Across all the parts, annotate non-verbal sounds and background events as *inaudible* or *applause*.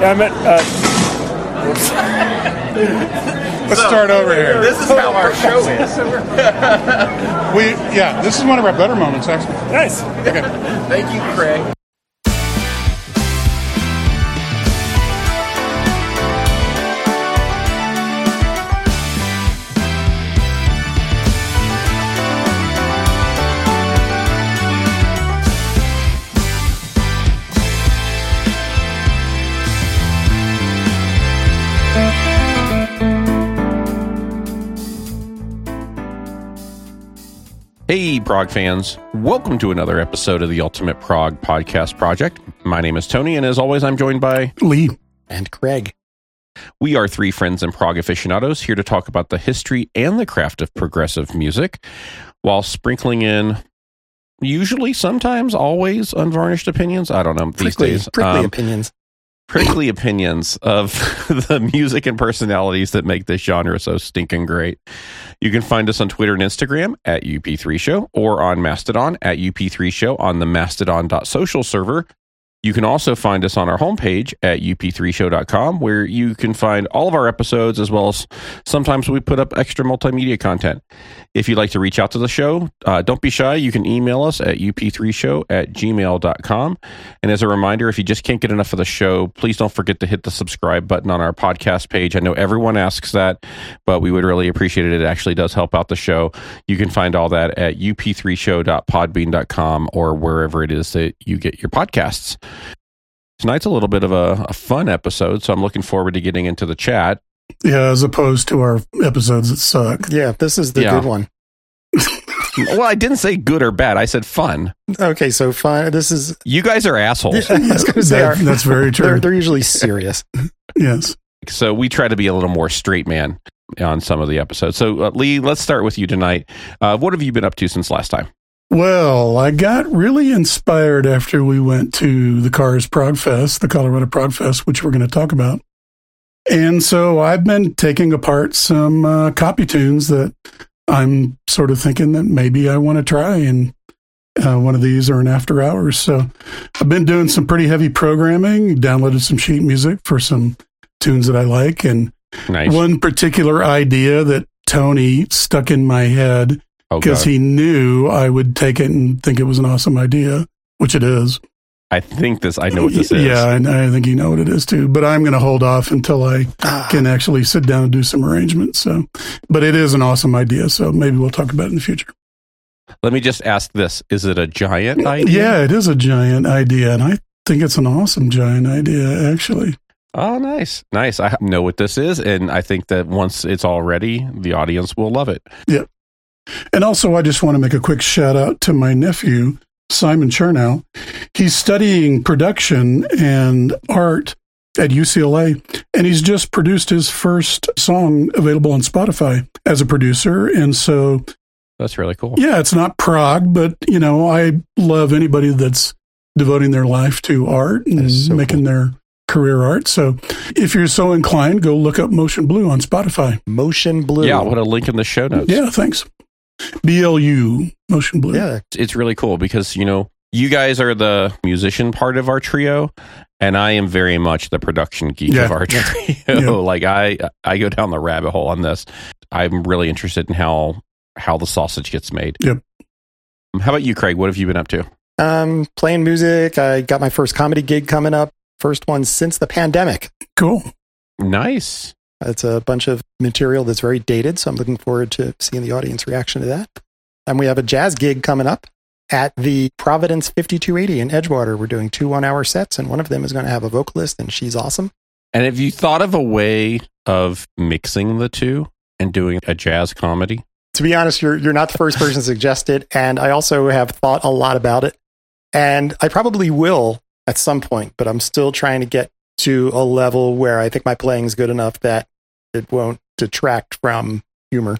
Yeah, I meant. Uh, *laughs* Let's start over here. This is how our show is. *laughs* We yeah, this is one of our better moments actually. nice. Okay. *laughs* Thank you, Craig. Hey, Prog fans. Welcome to another episode of the Ultimate Prog Podcast Project. My name is Tony, and as always, I'm joined by Lee. and Craig. we are three friends and prog aficionados here to talk about the history and the craft of progressive music while sprinkling in usually, sometimes, always unvarnished opinions. I don't know these Prickly, days. prickly Um, opinions. Prickly opinions of *laughs* the music and personalities that make this genre so stinking great. You can find us on Twitter and Instagram at UP3 Show or on Mastodon at UP3 Show on the mastodon.social server. You can also find us on our homepage at up3show.com where you can find all of our episodes as well as sometimes we put up extra multimedia content. If you'd like to reach out to the show, uh, don't be shy. You can email us at up3show at gmail.com. And as a reminder, if you just can't get enough of the show, please don't forget to hit the subscribe button on our podcast page. I know everyone asks that, but we would really appreciate it. It actually does help out the show. You can find all that at up3show.podbean.com or wherever it is that you get your podcasts. Tonight's a little bit of a, a fun episode, so I'm looking forward to getting into the chat. Yeah, as opposed to our episodes that suck. Yeah, this is the Yeah. good one. *laughs* well, I didn't say good or bad. I said fun. Okay, so fine. This is. You guys are assholes. I was gonna say, That- our- that's very they're, true. they're usually serious. Yes. So we try to be a little more straight man on some of the episodes. So uh, Lee, let's start with you tonight. Uh, what have you been up to since last time? Well, I got really inspired after we went to the Cars Prog Fest, the Colorado Prog Fest, which we're going to talk about. And so I've been taking apart some uh, copy tunes that I'm sort of thinking that maybe I want to try in uh, one of these or an after hours. So I've been doing some pretty heavy programming, downloaded some sheet music for some tunes that I like. And Nice. one particular idea that Tony stuck in my head because God. he knew I would take it and think it was an awesome idea, which it is. I think this. I know what this is. Yeah, I, I think you know what it is too. But I'm going to hold off until I Ah, can actually sit down and do some arrangements. So, but it is an awesome idea. So maybe we'll talk about it in the future. Let me just ask this: Is it a giant idea? Yeah, it is a giant idea, and I think it's an awesome giant idea. Actually, Oh, nice, nice. I know what this is, and I think that once it's all ready, the audience will love it. And also I just want to make a quick shout out to my nephew Simon Chernow. He's studying production and art at UCLA, and he's just produced his first song available on Spotify as a producer. And so, That's really cool. yeah, it's not prog, but you know, I love anybody that's devoting their life to art and so making their career art. So, if you're so inclined, go look up Motion Blue on Spotify. Motion blue. Yeah, I'll put a link in the show notes. Yeah, thanks. BLU Motion Blue. Yeah. it's really cool because you know you guys are the musician part of our trio and i am very much the production geek Yeah. of our trio *laughs* Yeah. *laughs* like i i go down the rabbit hole on this i'm really interested in how how the sausage gets made Yep. how about you craig what have you been up to Um, playing music. I got my first comedy gig coming up. First one since the pandemic. Cool. nice It's a bunch of material that's very dated, so I'm looking forward to seeing the audience reaction to that. And we have a jazz gig coming up at the Providence 5280 in Edgewater. We're doing two one hour sets, and one of them is going to have a vocalist, and she's awesome. and have you thought of a way of mixing the two and doing a jazz comedy To be honest, you're, you're not the first person to suggest it, and I also have thought a lot about it. And I probably will at some point, but I'm still trying to get to a level where I think my playing is good enough that it won't detract from humor.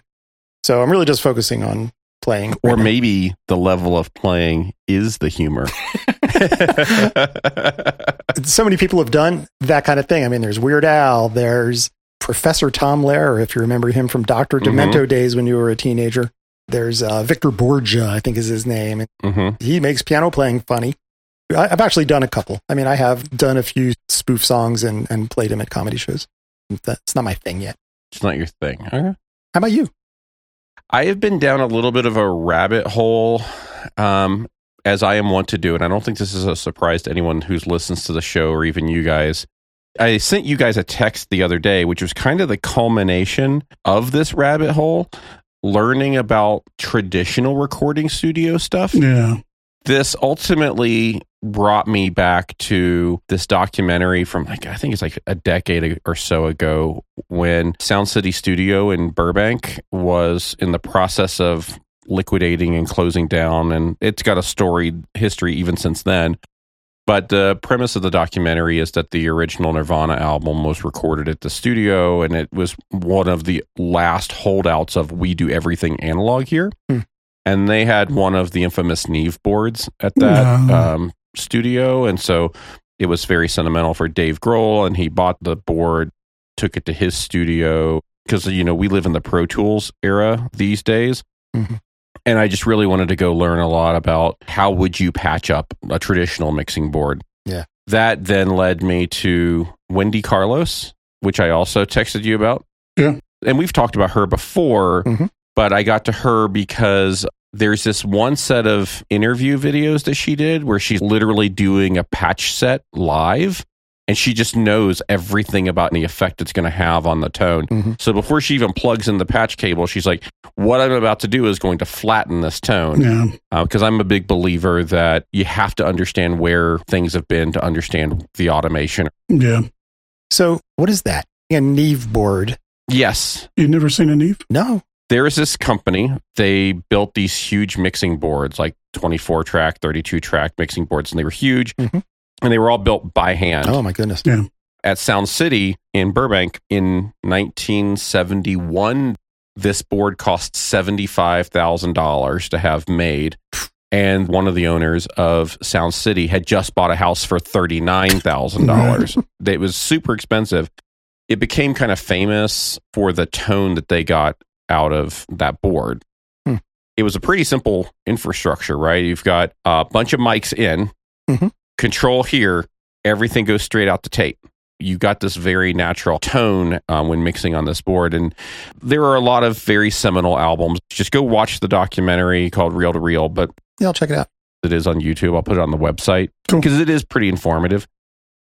So I'm really just focusing on playing. or right maybe the level of playing is the humor *laughs* *laughs* so many people have done that kind of thing. I mean, there's Weird Al, there's Professor Tom Lehrer, if you remember him from Doctor Mhm. Demento days when you were a teenager. There's uh, Victor Borge, I think is his name. hmm He makes piano playing funny. I- I've actually done a couple. I mean, I have done a few spoof songs and, and played them at comedy shows. That's not my thing yet. It's not your thing. Okay. How about you? I have been down a little bit of a rabbit hole, um, as I am wont to do, and I don't think this is a surprise to anyone who listens to the show or even you guys. I sent you guys a text the other day, which was kind of the culmination of this rabbit hole, learning about traditional recording studio stuff. Yeah. This ultimately brought me back to this documentary from like I think it's like a decade or so ago when Sound City Studio in Burbank was in the process of liquidating and closing down and it's got a storied history even since then. But the premise of the documentary is that the original Nirvana album was recorded at the studio and it was one of the last holdouts of we do everything analog here. Hmm. And they had one of the infamous Neve boards at that No. um, studio. And so it was very sentimental for Dave Grohl. And he bought the board, took it to his studio because, you know, we live in the Pro Tools era these days. Mhm. And I just really wanted to go learn a lot about how would you patch up a traditional mixing board. Yeah. That then led me to Wendy Carlos, which I also texted you about. Yeah. And we've talked about her before, Mhm. But I got to her because there's this one set of interview videos that she did where she's literally doing a patch set live and she just knows everything about the effect it's going to have on the tone. Mhm. So before she even plugs in the patch cable, she's like, What I'm about to do is going to flatten this tone Yeah. because I'm a big believer that you have to understand where things have been to understand the automation. Yeah. So, what is that? A Neve board? Yes, You've never seen a Neve? No. There is this company. They built these huge mixing boards, like 24 track, 32 track mixing boards, and they were huge. Mhm. And they were all built by hand Oh my goodness. at Sound City in Burbank in 1971. This board cost $75,000 to have made. And one of the owners of Sound City had just bought a house for $39,000. It was super expensive. It became kind of famous for the tone that they got out of that board. Hmm. It was a pretty simple infrastructure, right? You've got a bunch of mics in, Mhm. control here, everything goes straight out to tape. You got this very natural tone um, when mixing on this board. And there are a lot of very seminal albums. Just go watch the documentary called Reel to Reel, but Yeah, I'll check it out. it is on YouTube. I'll put it on the website Cool. because it is pretty informative.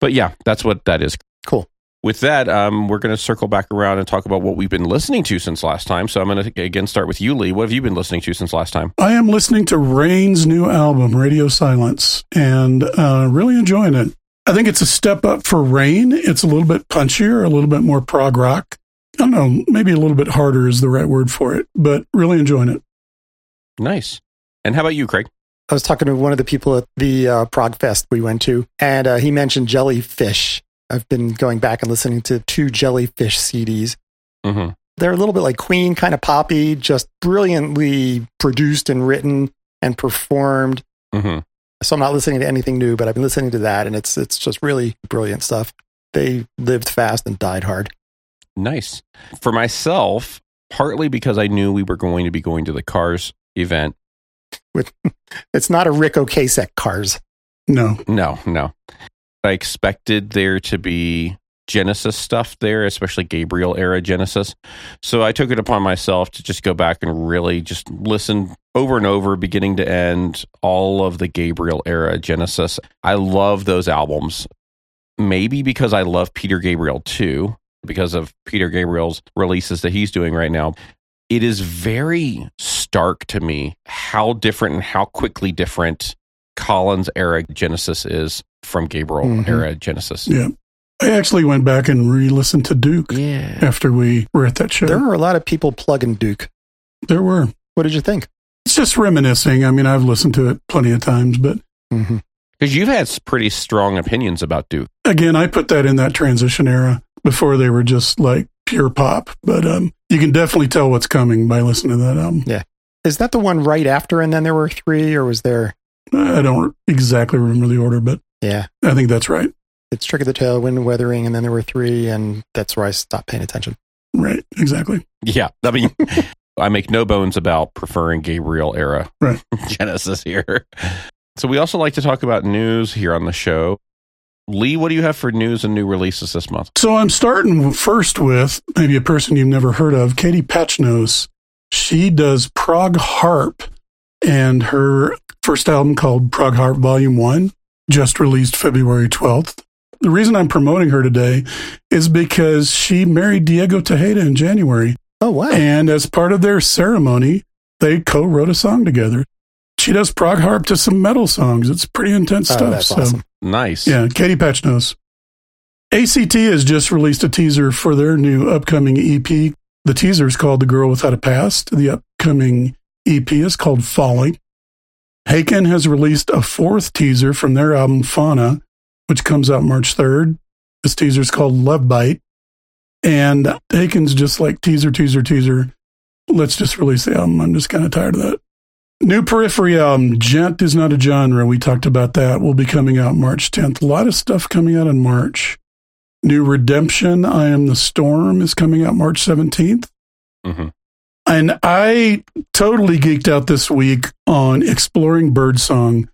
But yeah, that's what that is. Cool. With that, um, we're going to circle back around and talk about what we've been listening to since last time. So I'm going to again start with you, Lee. What have you been listening to since last time? I am listening to Rain's new album, Radio Silence, and uh, really enjoying it. I think it's a step up for Rain. It's a little bit punchier, a little bit more prog rock. I don't know, maybe a little bit harder is the right word for it, but really enjoying it. Nice. And how about you, Craig? I was talking to one of the people at the uh, Prog Fest we went to, and uh, he mentioned Jellyfish. I've been going back and listening to two Jellyfish CDs. hmm They're a little bit like Queen, kind of poppy, just brilliantly produced and written and performed. hmm So I'm not listening to anything new, but I've been listening to that, and it's it's just really brilliant stuff. They lived fast and died hard. Nice. For myself, partly because I knew we were going to be going to the Cars event. *laughs* It's not a Ric Ocasek Cars. No, No, no. I expected there to be Genesis stuff there, especially Gabriel era Genesis. So I took it upon myself to just go back and really just listen over and over, beginning to end, all of the Gabriel era Genesis. I love those albums. Maybe because I love Peter Gabriel too, because of Peter Gabriel's releases that he's doing right now. It is very stark to me how different and how quickly different Collins era Genesis is from Gabriel Mhm. era Genesis. yeah. I actually went back and re listened to Duke Yeah. after we were at that show. There were a lot of people plugging Duke. there were. What did you think? It's just reminiscing. I mean, I've listened to it plenty of times, but Because you've had pretty strong opinions about Duke. again, I put that in that transition era before they were just like pure pop. But um, you can definitely tell what's coming by listening to that album. Yeah. Is that the one right after, and then there were three, or was there? I don't exactly remember the order, but Yeah, I think that's right. it's Trick of the Tail, Wind Wuthering, and then there were three, and that's where I stopped paying attention. Right, exactly. Yeah. I mean, *laughs* I make no bones about preferring Gabriel era Right. *laughs* Genesis here. So we also like to talk about news here on the show. Lee, what do you have for news and new releases this month? So I'm starting first with maybe a person you've never heard of, Katie Patchnos. She does prog harp, and her first album called Prog Harp Volume 1 just released February 12th. The reason I'm promoting her today is because she married Diego Tejeida in January. Oh, wow. And as part of their ceremony, they co wrote a song together. She does prog harp to some metal songs. It's pretty intense Oh, stuff. that's so, awesome. Nice. yeah, Katie Patchnos. ACT has just released a teaser for their new upcoming EP. The teaser is called The Girl Without a Past. The upcoming EP is called Falling. Haken has released a fourth teaser from their album Fauna, which comes out March 3rd. This teaser is called Love Bite. And Haken's just like teaser, teaser, teaser. Let's just release the album. I'm just kind of tired of that. New Periphery album, Djent is not a genre. We talked about that. Will be coming out March 10th. A lot of stuff coming out in March. New Redemption, I Am the Storm is coming out March 17th. Mhm. And I totally geeked out this week on exploring birdsong.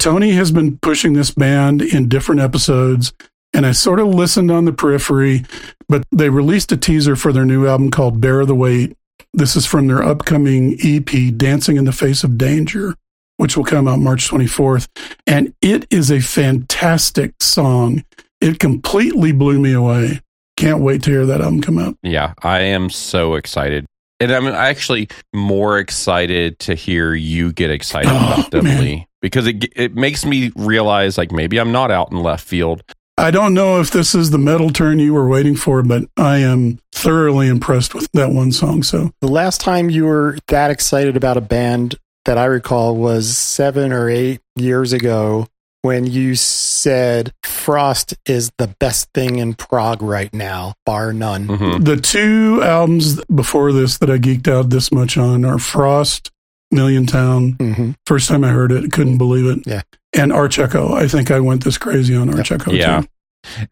Tony has been pushing this band in different episodes, and I sort of listened on the periphery, but they released a teaser for their new album called Bear the Weight. This is from their upcoming EP, Dancing in the Face of Danger, which will come out March 24th. And it is a fantastic song. It completely blew me away. Can't wait to hear that album come out. Yeah, I am so excited. And I'm actually more excited to hear you get excited Oh, about them, man. Lee, because it it makes me realize like maybe I'm not out in left field. I don't know if this is the metal turn you were waiting for, but I am thoroughly impressed with that one song. So The last time you were that excited about a band that I recall was seven or eight years ago when you said Frost is the best thing in prog right now, bar none. Mhm. the two albums before this that I geeked out this much on are Frost, Milliontown. hmm First time I heard it, couldn't believe it. Yeah. And Arch Echo. I think I went this crazy on Arch Echo. Yeah. Too.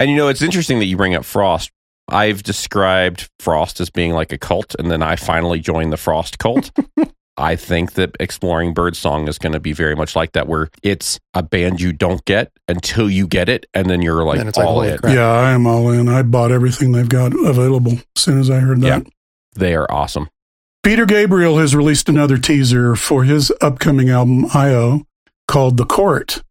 And you know, it's interesting that you bring up Frost. I've described Frost as being like a cult, and then I finally joined the Frost cult. *laughs* I think that exploring Birdsong is going to be very much like that, where it's a band you don't get until you get it, and then you're like Then it's like, all holy in. crap. Yeah, I am all in. I bought everything they've got available as soon as I heard that. They are awesome. Peter Gabriel has released another teaser for his upcoming album IO called The Court.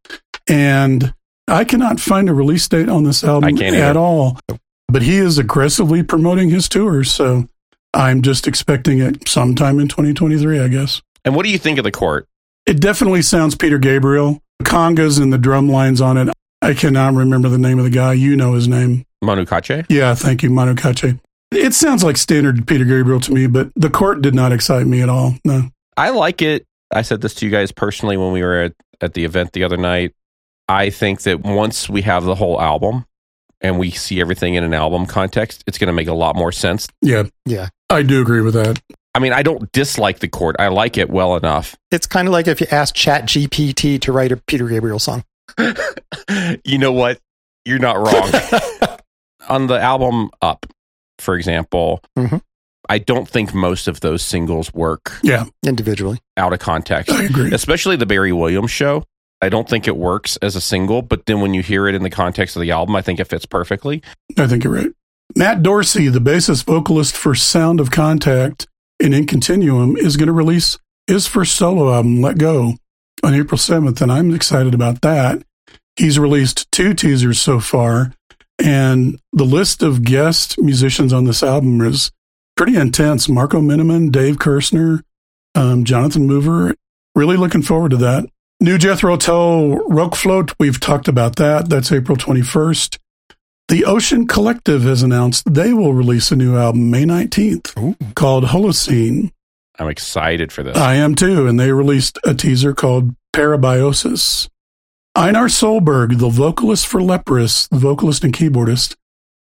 And I cannot find a release date on this album I can't at all. But he is aggressively promoting his tour. so I'm just expecting it sometime in 2023, I guess. And what do you think of the court? It definitely sounds Peter Gabriel. Congas and the drum lines on it. I cannot remember the name of the guy. You know his name. Manu Katché? Yeah, thank you, Manu Katché. It sounds like standard Peter Gabriel to me, but the court did not excite me at all. No. I like it. I said this to you guys personally when we were at, at the event the other night. I think that once we have the whole album and we see everything in an album context, it's going to make a lot more sense. Yeah, Yeah. I do agree with that. I mean, I don't dislike the chord. I like it well enough. It's kind of like if you ask Chat GPT to write a Peter Gabriel song. *laughs* you know what? You're not wrong. *laughs* On the album Up, for example, Mhm. I don't think most of those singles work Yeah, Individually. out of context. I agree. especially the Barry Williams show. I don't think it works as a single, but then when you hear it in the context of the album, I think it fits perfectly. I think you're right. Matt Dorsey, the bassist vocalist for Sound of Contact and In Continuum, is going to release his first solo album, Let Go, on April 7th, and I'm excited about that. He's released two teasers so far, and the list of guest musicians on this album is pretty intense. Marco Minnemann, Dave Kerzner, um, Jonathan Mover. Really looking forward to that. New Jethro Tull RökFlöte, we've talked about that. That's April 21st. The Ocean Collective has announced they will release a new album May 19th Ooh. called Holocene. I'm excited for this. I am too, and they released a teaser called Parabiosis. Einar Solberg, the vocalist for Leprous, the vocalist and keyboardist,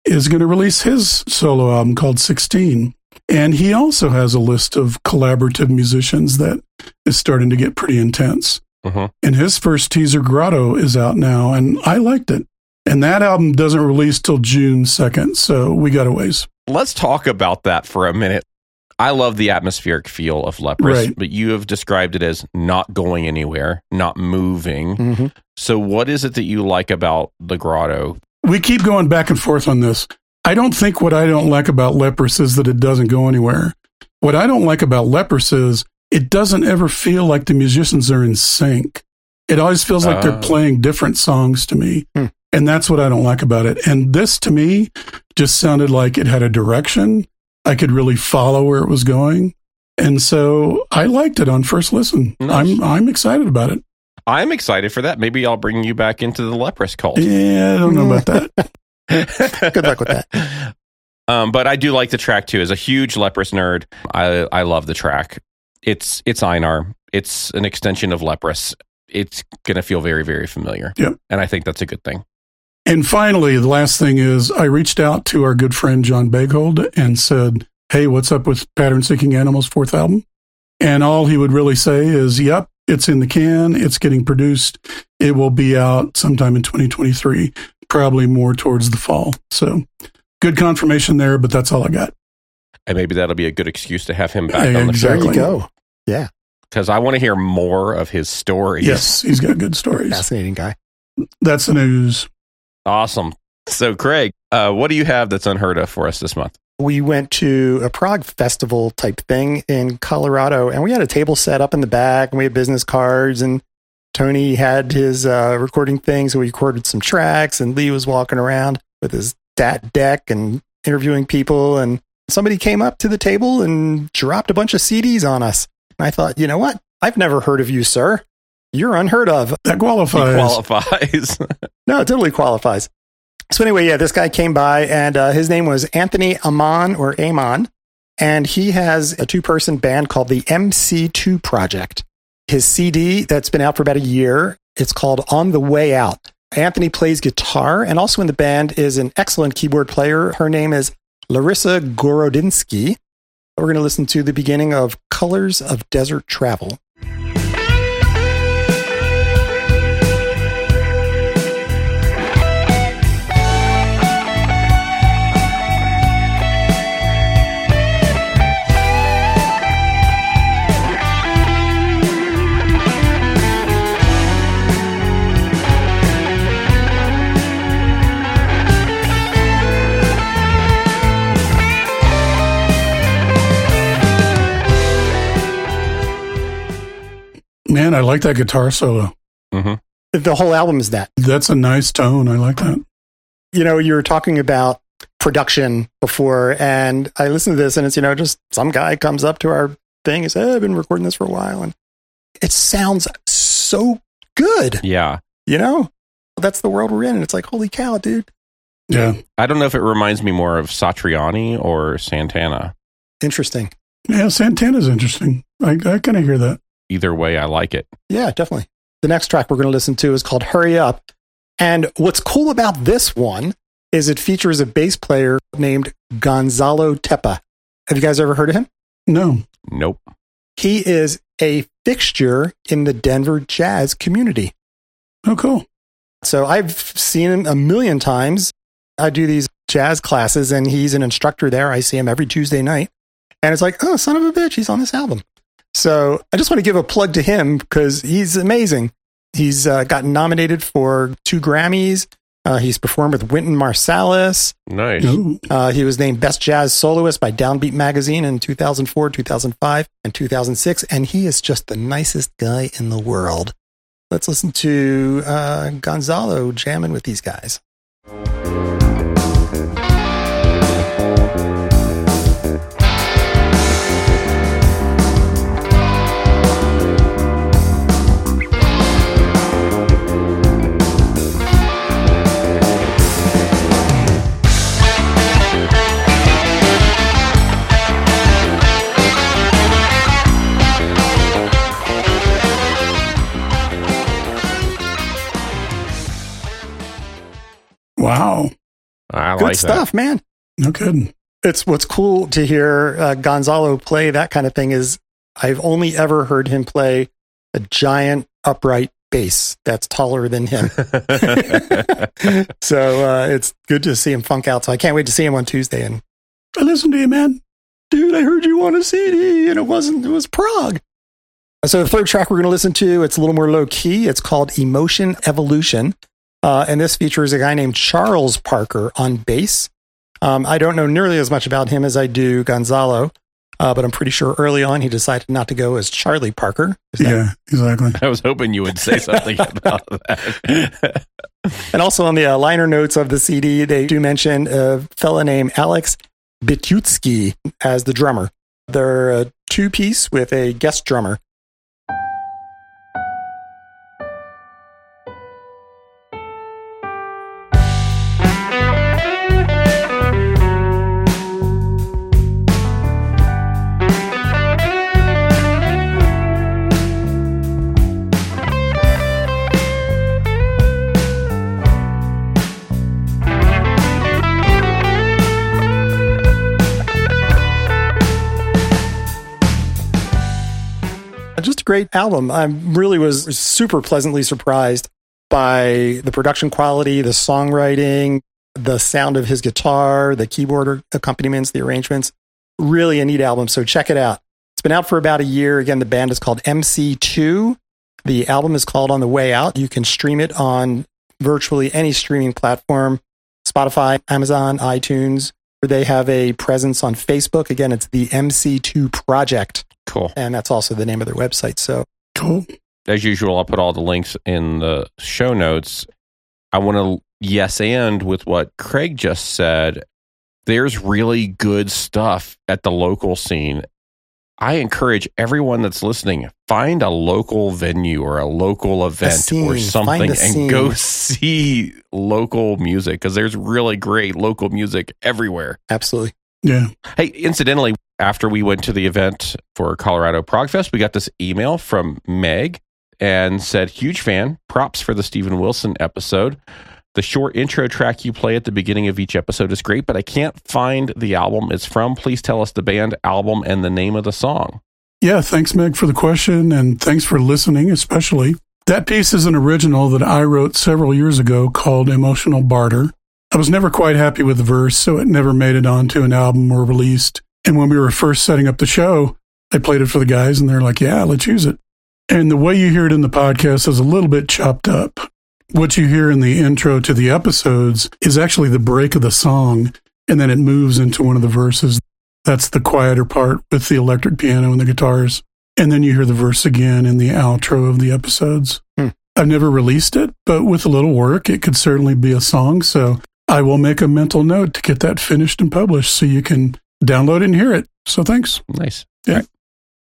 is going to release his solo album called 16. And he also has a list of collaborative musicians that is starting to get pretty intense. Mhm. And his first teaser, Grotto, is out now, and I liked it. And that album doesn't release till June 2nd, so we got a ways. Let's talk about that for a minute. I love the atmospheric feel of leprous, Right. but you have described it as not going anywhere, not moving. Mhm. So, what is it that you like about the grotto? We keep going back and forth on this. I don't think what I don't like about Leprous is that it doesn't go anywhere. What I don't like about Leprous is it doesn't ever feel like the musicians are in sync. It always feels like Ah. they're playing different songs to me. Hmm. And that's what I don't like about it. And this to me just sounded like it had a direction. I could really follow where it was going. And so I liked it on first listen. Nice. I'm I'm excited about it. I'm excited for that. Maybe I'll bring you back into the leprous cult. Yeah, I don't know about that. *laughs* Good luck with that. Um, but I do like the track too. As a huge leprous nerd, I I love the track. It's it's Einar. It's an extension of leprous. It's gonna feel very very familiar. Yep. and I think that's a good thing. And finally, the last thing is I reached out to our good friend John Boegehold and said, Hey, what's up with Pattern Seeking Animals' fourth album? And all he would really say is, Yep, it's in the can. It's getting produced. It will be out sometime in 2023, probably more towards the fall. So good confirmation there, but that's all I got. And maybe that'll be a good excuse to have him back Yeah, on the show. There you go. Yeah. Because I want to hear more of his stories. Yes, he's got good stories. Fascinating guy. That's the news. awesome. So, Craig, uh, what do you have that's unheard of for us this month? we went to a prog festival type thing in Colorado, and we had a table set up in the back, and we had business cards, and Tony had his uh, recording thing, so we recorded some tracks, and Lee was walking around with his DAT deck and interviewing people, and somebody came up to the table and dropped a bunch of CDs on us. And I thought, you know what? I've never heard of you, sir. You're unheard of. That He qualifies. qualifies. *laughs* No, it totally qualifies. So anyway, yeah, this guy came by and uh, his name was Anthony Amon or Amon, and he has a two-person band called the MC2 Project. His CD that's been out for about a year, it's called On the Way Out. Anthony plays guitar and also in the band is an excellent keyboard player. Her name is Larissa Gorodinsky. We're going to listen to the beginning of Colors of Desert Travel. Man, I like that guitar solo. hmm The whole album is that. That's a nice tone. I like that. you know, you were talking about production before, and I listened to this, and it's, you know, just some guy comes up to our thing and says, hey, I've been recording this for a while. And it sounds so good, Yeah. you know? That's the world we're in. And it's like, holy cow, dude. Yeah. I don't know if it reminds me more of Satriani or Santana. Interesting. Yeah, Santana's interesting. I, I kind of hear that. Either way, I like it. Yeah, definitely. The next track we're going to listen to is called Hurry Up. And what's cool about this one is it features a bass player named Gonzalo Teppa. Have you guys ever heard of him? No. Nope. He is a fixture in the Denver jazz community. Oh, cool. So I've seen him a million times. I do these jazz classes and he's an instructor there. I see him every Tuesday night. And it's like, oh, son of a bitch, he's on this album. So I just want to give a plug to him because he's amazing. He's uh, gotten nominated for two Grammys. Uh, he's performed with Wynton Marsalis. Nice. Uh, he was named Best Jazz Soloist by Downbeat Magazine in 2004, 2005, and 2006. And he is just the nicest guy in the world. Let's listen to uh, Gonzalo jamming with these guys. Wow. I Good like stuff, man. No kidding. It's what's cool to hear uh, Gonzalo play that kind of thing is I've only ever heard him play a giant upright bass that's taller than him. *laughs* *laughs* so uh, it's good to see him funk out. So I can't wait to see him on Tuesday. And I listen to you, man. dude, I heard you on a CD and it wasn't, it was prog. So the third track we're going to listen to, it's a little more low key. It's called Emotion Evolution. Uh, and this features a guy named Charles Parker on bass. Um, I don't know nearly as much about him as I do Gonzalo, uh, but I'm pretty sure early on he decided not to go as Charlie Parker. That- Yeah, exactly. *laughs* I was hoping you would say something *laughs* about that. And also on the uh, liner notes of the CD, they do mention a fella named Alex Bitutsky as the drummer. They're a two piece with a guest drummer. Great album. I really was super pleasantly surprised by the production quality, the songwriting, the sound of his guitar, the keyboard accompaniments, the arrangements. Really a neat album. So check it out. It's been out for about a year. Again, the band is called MC2. The album is called On the Way Out. You can stream it on virtually any streaming platform Spotify, Amazon, iTunes. Where they have a presence on Facebook. Again, it's the MC2 Project, cool. and that's also the name of their website. So Cool. As usual, I'll put all the links in the show notes. I want to yes and with what Craig just said. There's really good stuff at the local scene. I encourage everyone that's listening find a local venue or a local event scene. or something a and go see local music because there's really great local music everywhere. absolutely. Yeah. Hey, incidentally, after we went to the event for Colorado Prog Fest, we got this email from Meg and said, huge fan, props for the Steven Wilson episode. The short intro track you play at the beginning of each episode is great, but I can't find the album it's from. Please tell us the band, album, and the name of the song. Yeah, thanks, Meg, for the question, and thanks for listening, especially. That piece is an original that I wrote several years ago called Emotional Barter. I was never quite happy with the verse, so it never made it onto an album or released. And when we were first setting up the show, I played it for the guys, and they're like, yeah, let's use it. And the way you hear it in the podcast is a little bit chopped up. What you hear in the intro to the episodes is actually the break of the song, and then it moves into one of the verses. That's the quieter part with the electric piano and the guitars. And then you hear the verse again in the outro of the episodes. Hmm. I've never released it, but with a little work, it could certainly be a song. So I will make a mental note to get that finished and published so you can download and hear it. So thanks. Nice. Yeah. Right.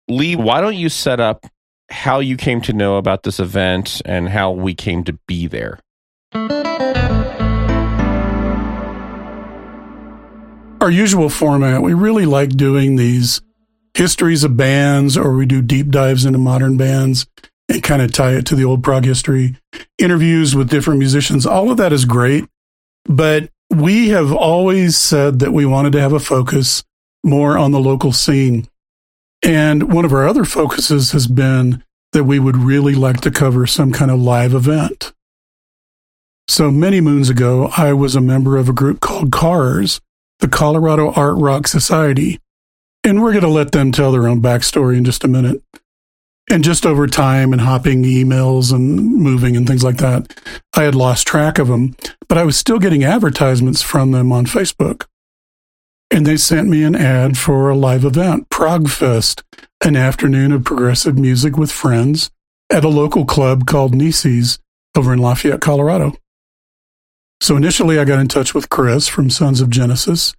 Lee, why don't you set up how you came to know about this event and how we came to be there? Our usual format, we really like doing these histories of bands or we do deep dives into modern bands and kind of tie it to the old prog history, interviews with different musicians. All of that is great. But we have always said that we wanted to have a focus more on the local scene. And one of our other focuses has been that we would really like to cover some kind of live event. So many moons ago, I was a member of a group called CARS, the Colorado Art Rock Society. And we're going to let them tell their own backstory in just a minute. And just over time and hopping emails and moving and things like that, I had lost track of them, but I was still getting advertisements from them on Facebook. And they sent me an ad for a live event, Prog Fest, an afternoon of progressive music with friends at a local club called Nieces over in Lafayette, Colorado. So initially, I got in touch with Chris from Sons of Genesis,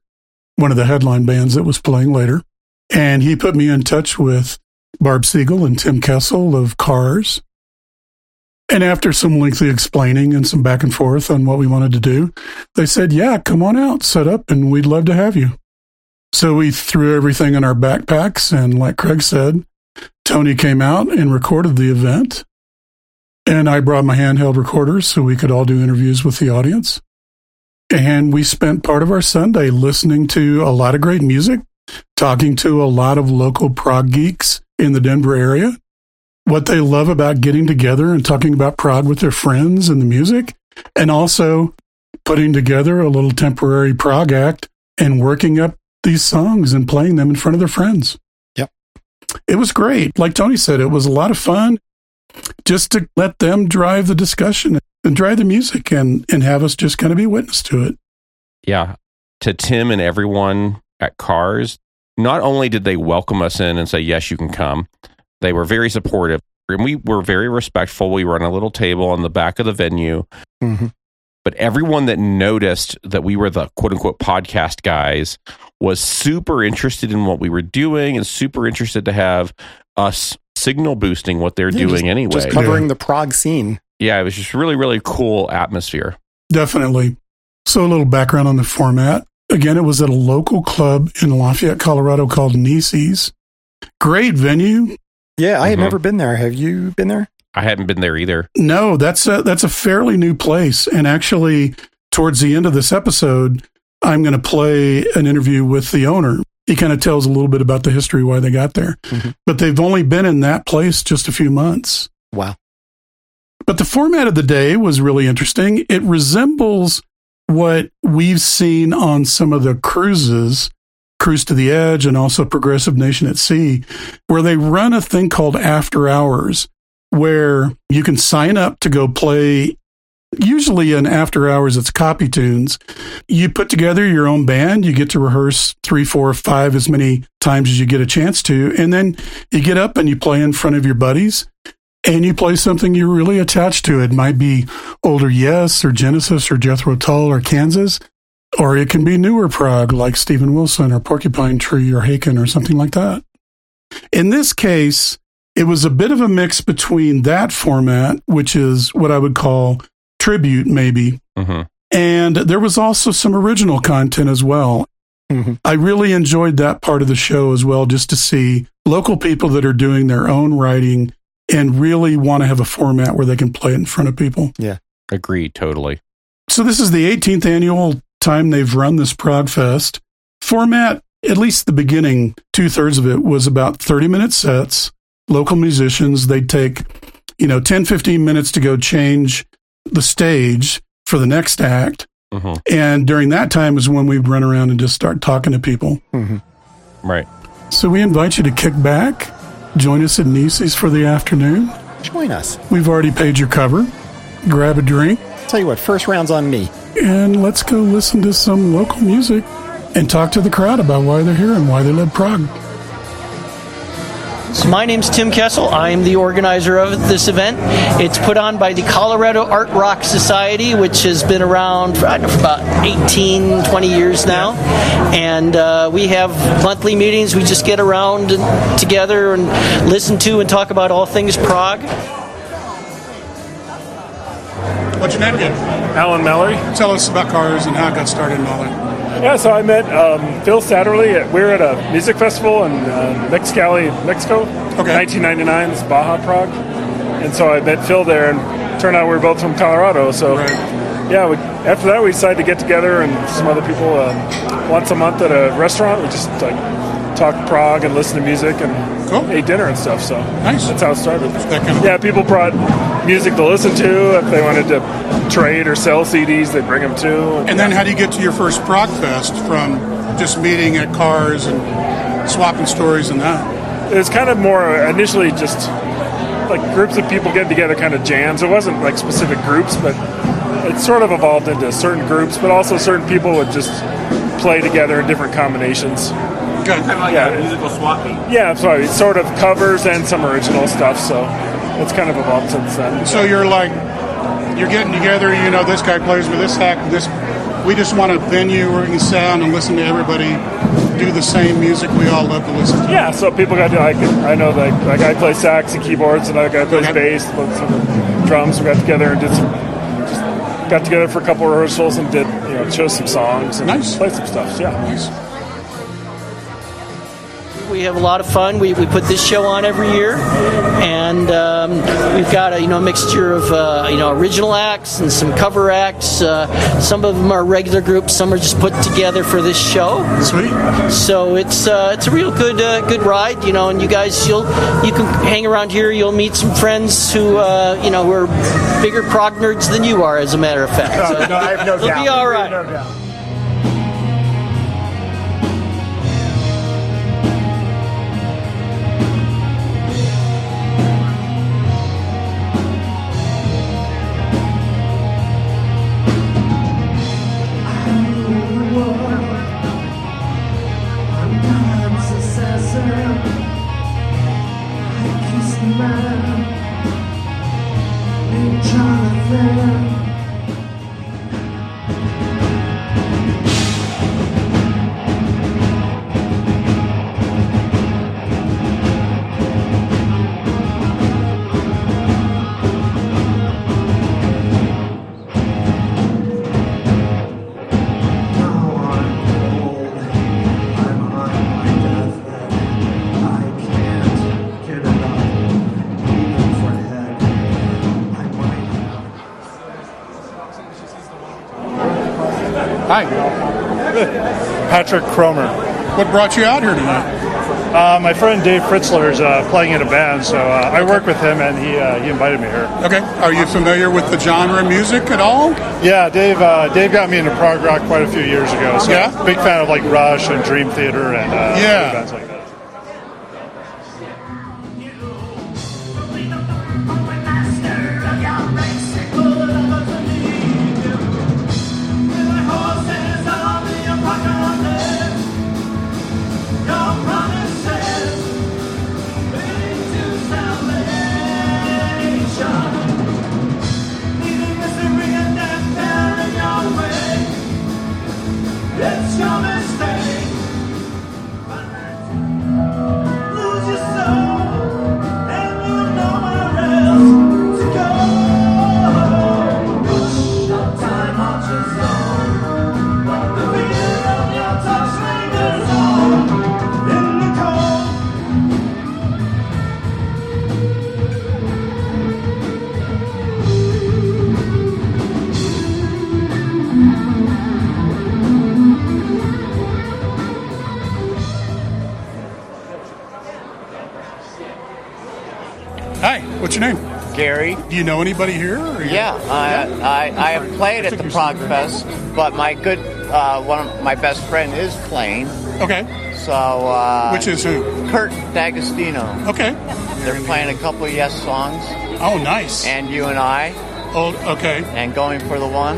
one of the headline bands that was playing later. And he put me in touch with Barb Siegel and Tim Kessel of Cars. And after some lengthy explaining and some back and forth on what we wanted to do, they said, Yeah, come on out, set up, and we'd love to have you. So we threw everything in our backpacks. And like Craig said, Tony came out and recorded the event. And I brought my handheld recorders so we could all do interviews with the audience. And we spent part of our Sunday listening to a lot of great music, talking to a lot of local prog geeks in the Denver area, what they love about getting together and talking about prog with their friends and the music, and also putting together a little temporary prog act and working up these songs and playing them in front of their friends. Yep. It was great. Like Tony said, it was a lot of fun just to let them drive the discussion and drive the music and, and have us just kind of be witness to it. Yeah. To Tim and everyone at Cars, not only did they welcome us in and say, yes, you can come, they were very supportive. And we were very respectful. We were on a little table on the back of the venue. Mm-hmm. But everyone that noticed that we were the quote unquote podcast guys was super interested in what we were doing and super interested to have us signal boosting what they're Yeah, doing just- anyway. Just covering the prog scene. yeah, it was just really, really cool atmosphere. Definitely. So, a little background on the format. Again, it was at a local club in Lafayette, Colorado called Nieces. Great venue. Yeah, I had Mhm. never been there. Have you been there? I hadn't been there either. No, that's a, that's a fairly new place. And actually, towards the end of this episode, I'm going to play an interview with the owner. He kind of tells a little bit about the history why they got there. Mhm. But they've only been in that place just a few months. Wow. But the format of the day was really interesting. It resembles what we've seen on some of the cruises, Cruise to the Edge and also Progressive Nation at Sea, where they run a thing called After Hours, where you can sign up to go play. Usually in after hours, it's copy tunes. You put together your own band. You get to rehearse three, four, five, as many times as you get a chance to. And then you get up and you play in front of your buddies and you play something you're really attached to. It might be older Yes or Genesis or Jethro Tull or Kansas, or it can be newer prog like Steven Wilson or Porcupine Tree or Haken or something like that. In this case, it was a bit of a mix between that format, which is what I would call tribute, maybe, hmm and there was also some original content as well. Mhm. I really enjoyed that part of the show as well, just to see local people that are doing their own writing and really want to have a format where they can play it in front of people. Yeah, agreed, totally. So this is the 18th annual time they've run this Prog Fest. Format, at least the beginning, two thirds of it was about 30 minute sets, local musicians. They'd take, you know, 10, 15 minutes to go change the stage for the next act. hmm And during that time is when we'd run around and just start talking to people. Mhm. Right. So we invite you to kick back, join us at Nieces for the afternoon. Join us. We've already paid your cover. Grab a drink Tell you what, first round's on me. and let's go listen to some local music and talk to the crowd about why they're here and why they love prog. So my name's Tim Kessel. I'm the organizer of this event. It's put on by the Colorado Art Rock Society, which has been around for, know, for about 18, 20 years now. And uh, we have monthly meetings. We just get around and, together and listen to and talk about all things prog. What's your name again? Alan Mallory. Tell us about cars and how it got started and all that. Yeah, so I met um, Phil Satterley. At, we were at a music festival in uh, Mexicali, Mexico. Okay. 1999, it's Baja Prog. And so I met Phil there, and turned out we were both from Colorado. So, Right. yeah, we, after that we decided to get together and some other people um, once a month at a restaurant. We just like talk prog and listen to music and Cool. ate dinner and stuff. So Nice. that's how it started. Kind of- yeah, people brought music to listen to. If they wanted to trade or sell CDs, they'd bring them too. And then how do you get to your first Prog Fest from just meeting at cars and swapping stories and that? it was kind of more initially just like groups of people getting together kind of jams it wasn't like specific groups but it sort of evolved into certain groups but also certain people would just play together in different combinations Good. yeah musical swap meet. yeah so it's sort of covers and some original stuff so it's kind of evolved since then So you're like, you're getting together, you know, this guy plays with this hack, this. We just want a venue where we can sound and listen to everybody do the same music we all love to listen to. yeah so people got to like i know like that guy plays sax and keyboards and that guy plays Okay. bass plays some drums we got together and did some just got together for a couple rehearsals and did you know chose some songs and Nice. played some stuff so yeah Nice. We have a lot of fun. We, we put this show on every year, and um, we've got a you know mixture of uh, you know original acts and some cover acts. Uh, some of them are regular groups. Some are just put together for this show. Sweet. So it's uh, it's a real good uh, good ride, you know. And you guys, you'll you can hang around here. You'll meet some friends who uh, you know who are bigger prog nerds than you are, as a matter of fact. So I have no It'll doubt. be all right. Patrick Cromer. What brought you out here tonight? Uh, my friend Dave Fritzler is uh, playing in a band, so uh, I work with him, and he uh, he invited me here. Okay. Are you familiar with the genre of music at all? Yeah, Dave. Uh, Dave got me into prog rock quite a few years ago. So Yeah? big fan of like Rush and Dream Theater and uh, Yeah. like your mistake. Gary. Do you know anybody here? Yeah, I, I, I have played at the Prog Fest, but my good uh, one of my best friend is playing. Okay. So uh, Which is who? Kurt D'Agostino. Okay. They're playing a couple of Yes songs, Oh, nice. and you and I, Oh, okay. and going for the one.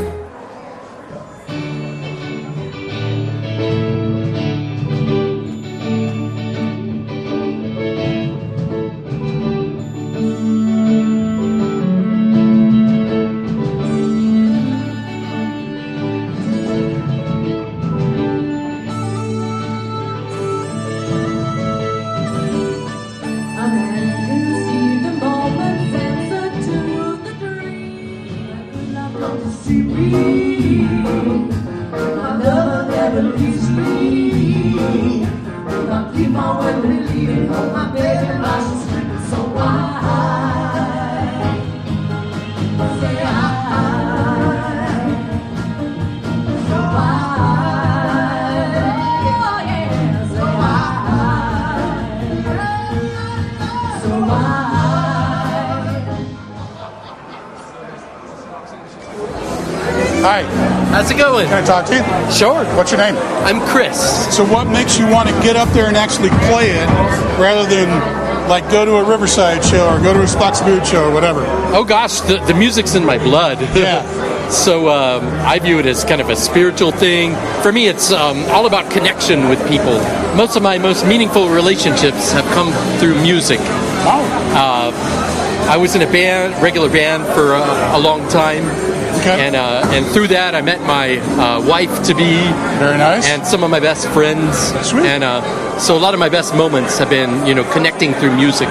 Hi. How's it going? Can I talk to you? Sure. What's your name? I'm Chris. So, what makes you want to get up there and actually play it rather than like go to a Riverside show or go to a Spock's Beard show or whatever? Oh gosh, the, the music's in my blood. *laughs* Yeah. so um, I view it as kind of a spiritual thing. For me, it's um, all about connection with people. Most of my most meaningful relationships have come through music. Uh, I was in a band, regular band, for a, a long time. Okay. And, uh, and through that, I met my uh, wife to be. Very nice. And some of my best friends. Sweet. And uh, so a lot of my best moments have been, you know, connecting through music.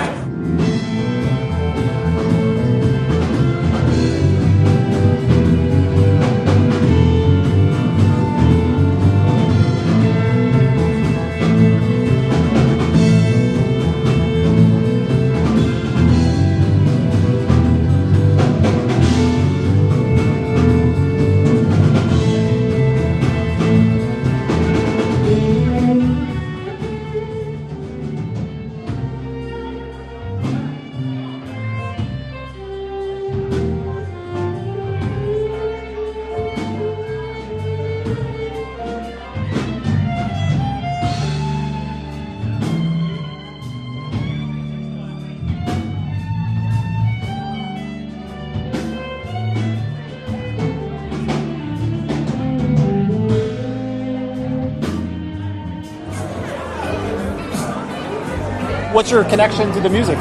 What's your connection to the music?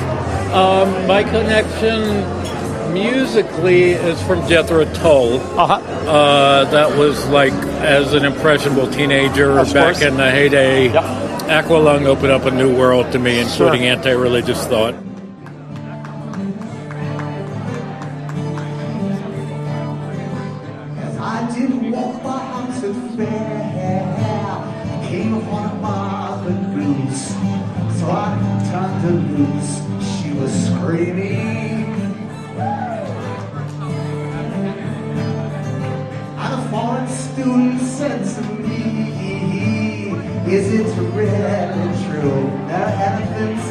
Um, my connection musically is from Jethro Tull. Uh-huh. Uh, that was like as an impressionable teenager Of back course. in the heyday. Yep. Aqualung opened up a new world to me, including Sure. anti-religious thought. It really true that elephants,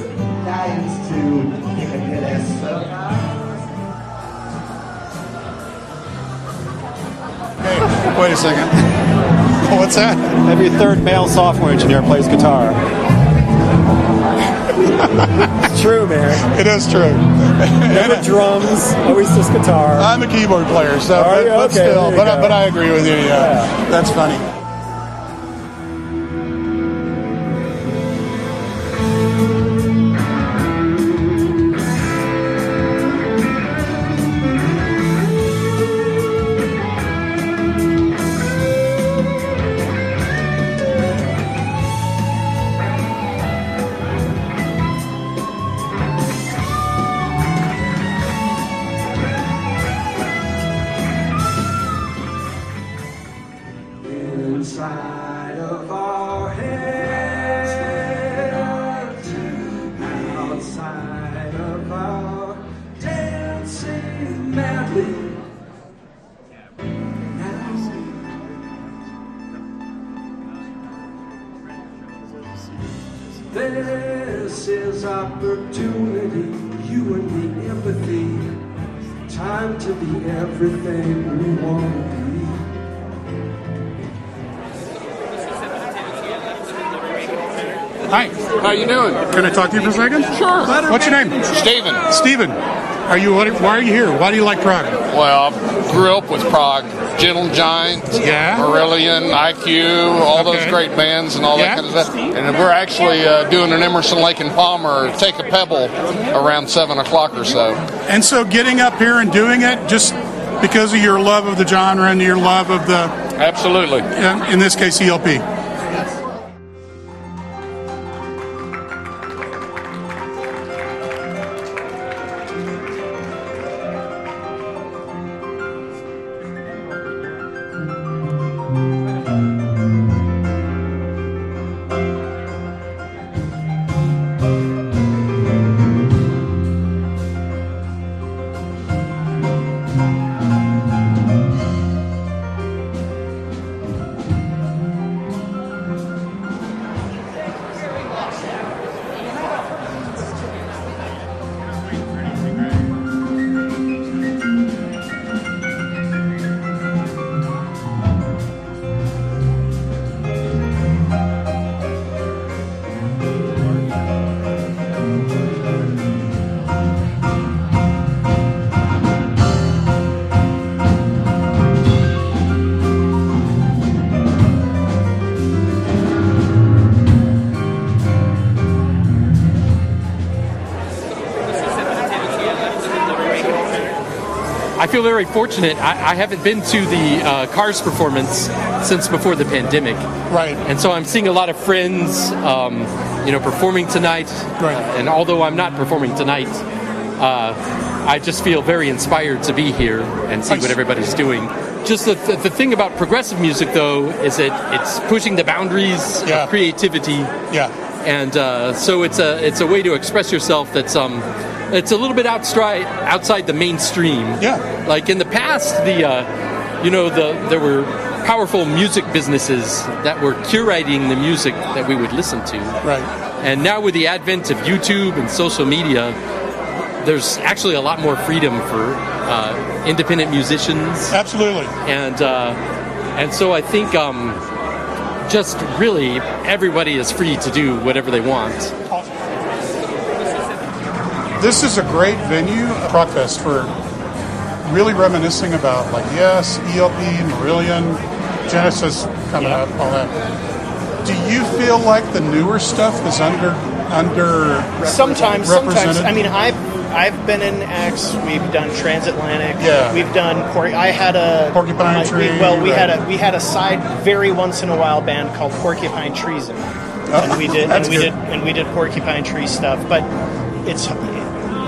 lions too, can get us Hey, wait a second. *laughs* What's that? Every third male software engineer plays guitar. *laughs* it's true, man. It is true. Never drums, always just guitar. I'm a keyboard player, so but, you? but Okay, still, but, I- but I agree with you. Yeah, that's funny. This is opportunity, you and me empathy. Time to be everything we want to be. Hi. How you doing? Can I talk to you for a second? Sure. What's your name? Steven. Steven. Are you? what- Why are you here? Why do you like Prog? Well, grew up with Prog, Gentle Giant, Yeah. Marillion, IQ, all those great bands and all Yeah. that kind of stuff. And we're actually uh, doing an Emerson, Lake and Palmer Take a Pebble around seven o'clock or so. And so, getting up here and doing it just because of your love of the genre and your love of the, Absolutely. in, in this case, ELP. Feel very fortunate. I, I haven't been to the uh, Cars performance since before the pandemic. Right. And so I'm seeing a lot of friends, um, you know, performing tonight. Right. and although I'm not performing tonight, uh, I just feel very inspired to be here and see what everybody's doing. Just the, the, the thing about progressive music, though, is that it's pushing the boundaries Yeah. of creativity. Yeah. And uh, so it's a it's a way to express yourself that's um it's a little bit outside outside the mainstream. Yeah. Like in the past, the uh, you know the there were powerful music businesses that were curating the music that we would listen to. Right. And now with the advent of YouTube and social media, there's actually a lot more freedom for uh, independent musicians. Absolutely. And uh, and so I think um, just really everybody is free to do whatever they want. This is a great venue, Progfest, for really reminiscing about, like, yes, ELP, Marillion, Genesis coming up, all that. Do you feel like the newer stuff is under under Sometimes, sometimes. I mean, I've I've been in X. We've done Transatlantic. Yeah. We've done. Por- I had a Porcupine I- Tree, We, well, we had a we had a side very once in a while band called Porcupine Treason, oh, and we did and we good. did and we did Porcupine Tree stuff. But it's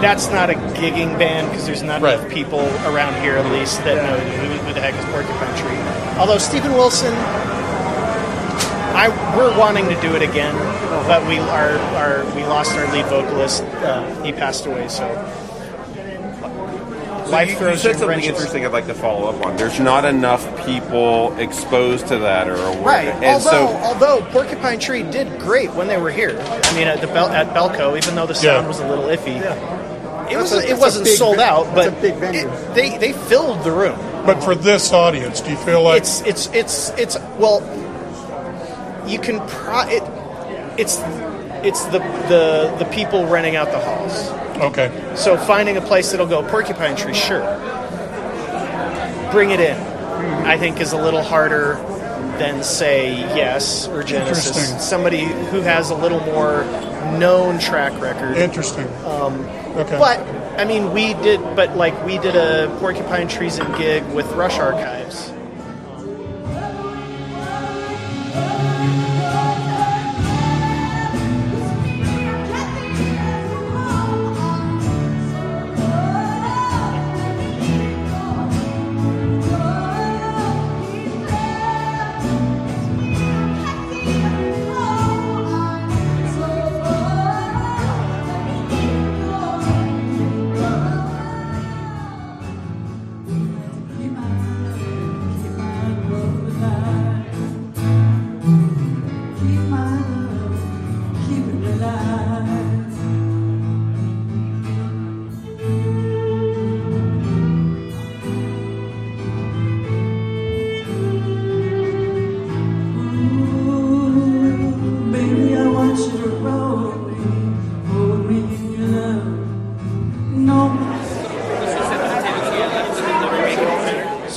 that's not a gigging band because there's not enough people around here at least that know who, who the heck is Porcupine Tree. Although Steven Wilson. I, we're wanting to do it again, but we our, our we lost our lead vocalist. Uh, he passed away, so. life you, you said something wrenches. interesting I'd like to follow up on. There's not enough people exposed to that or aware. Right. And although, so although Porcupine Tree did great when they were here. I mean, at the Bel- at Bellco, even though the sound Yeah. was a little iffy, it was. A, it wasn't big sold ve- out, but a big venue. it- they they filled the room. But for this audience, do you feel like It's it's it's it's well, you can pro it. It's it's the the the people renting out the halls. okay? So finding a place that'll go Porcupine Tree, sure. Bring it in. Hmm. I think is a little harder than say yes or Genesis. Somebody who has a little more known track record. Interesting. Um, Okay. But I mean, we did. But like we did a Porcupine Treason gig with Rush Archives.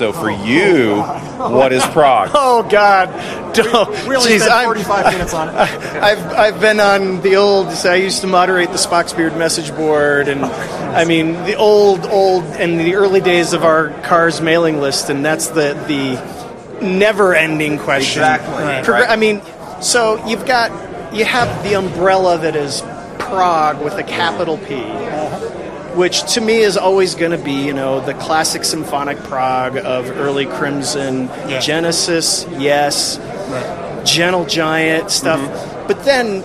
So for you, what is Prog? *laughs* Oh God! Don't. We only Jeez, spent I'm- 45 *laughs* minutes on it. I've I've been on the old. So I used to moderate the Spock's Beard message board, and I mean the old old and the early days of our cars mailing list, and that's the the never-ending question. Exactly, Progr- right. I mean, so you've got you have the umbrella that is Prog with a capital P. Which to me is always going to be, you know, the classic symphonic Prog of early Crimson, Yeah. Genesis, yes, Gentle Giant stuff, Mm-hmm. but then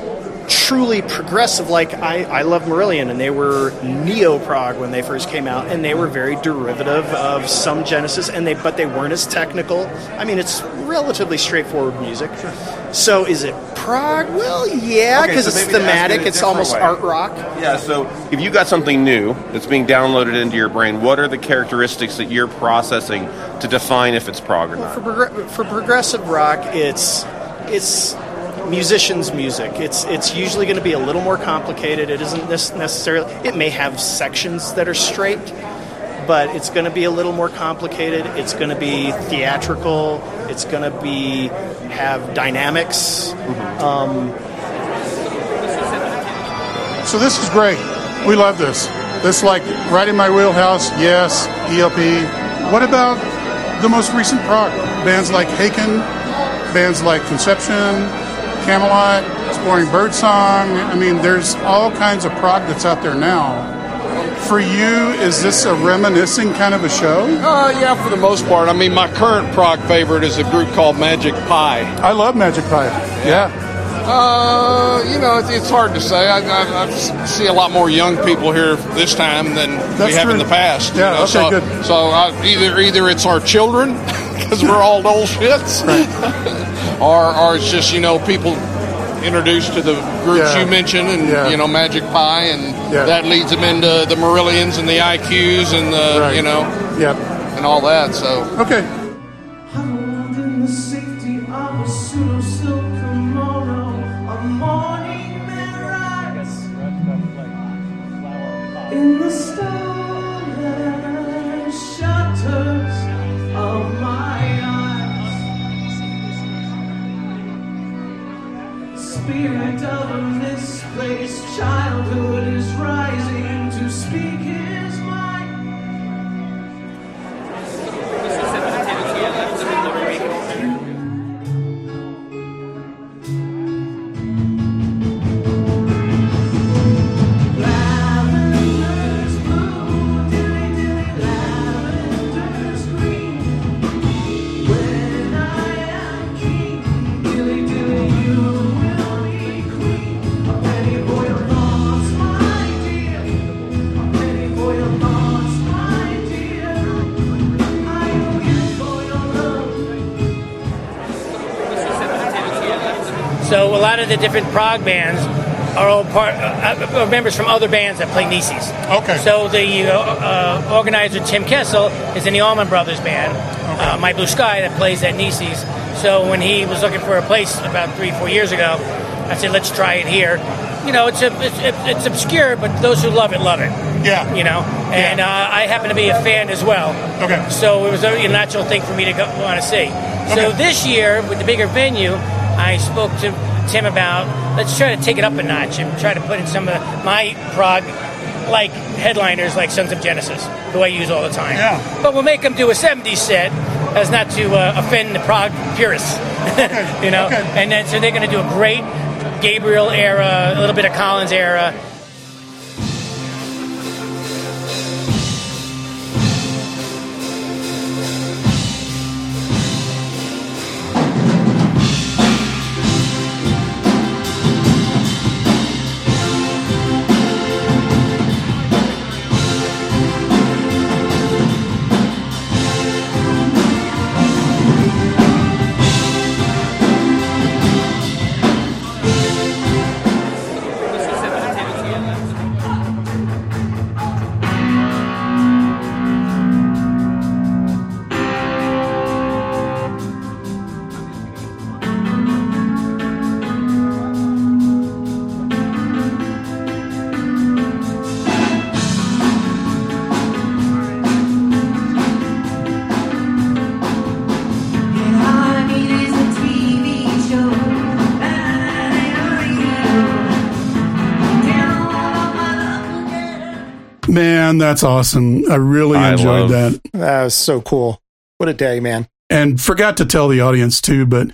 truly progressive. Like I, I love Marillion, and they were neo prog when they first came out, and they were very derivative of some Genesis, and they but they weren't as technical. I mean, it's relatively straightforward music. So is it prog? Well, yeah, Okay, because so it's it thematic. It's almost way. art rock. Yeah, so if you got something new that's being downloaded into your brain, what are the characteristics that you're processing to define if it's prog or not? For, progr- for progressive rock, it's it's musicians' music. It's it's usually going to be a little more complicated. It isn't necessarily. It may have sections that are straight, but it's going to be a little more complicated. It's going to be theatrical. It's going to be have dynamics. Um, So this is great. We love this. This like right in my wheelhouse. Yes, ELP. What about the most recent prog bands like Haken, bands like Conception, Kamelot, Exploring Birdsong? I mean, there's all kinds of prog that's out there now. For you, is this a reminiscing kind of a show? Uh, yeah, for the most part. I mean, my current prog favorite is a group called Magic Pie. I love Magic Pie. Yeah. Uh, you know, it's, hard to say. I, I, I see a lot more young people here this time than we That's have in the past. Yeah, you know, okay, so, good. So I, either either it's our children *laughs* because we're all old shits, *laughs* or or it's just you know people introduced to the groups Yeah. you mentioned and Yeah. you know Magic Pie and Yeah. that leads them into the Marillions and the IQs and the Right. you know Yep. and all that. So Okay. Lot of the different prog bands are all part uh, uh, members from other bands that play Nissi's. Okay. So the uh, uh, organizer Tim Kessel is in the Allman Brothers band, uh, My Blue Sky, that plays at Nissi's. So when he was looking for a place about three, four years ago, I said, let's try it here. You know, it's a, it's, it's obscure, but those who love it love it. Yeah. You know, and uh, I happen to be a fan as well. Okay. So it was a natural thing for me to go, want to see. So this year, with the bigger venue, I spoke to Tim about let's try to take it up a notch and try to put in some of my prog like headliners like Sons of Genesis, who I use all the time. Yeah. But we'll make them do a 70s set as not to uh, offend the prog purists. *laughs* you know? And then so they're going to do a great Gabriel era, a little bit of Collins era. Man, that's awesome. I really I enjoyed love- that. That was so cool. What a day, man. And forgot to tell the audience too, but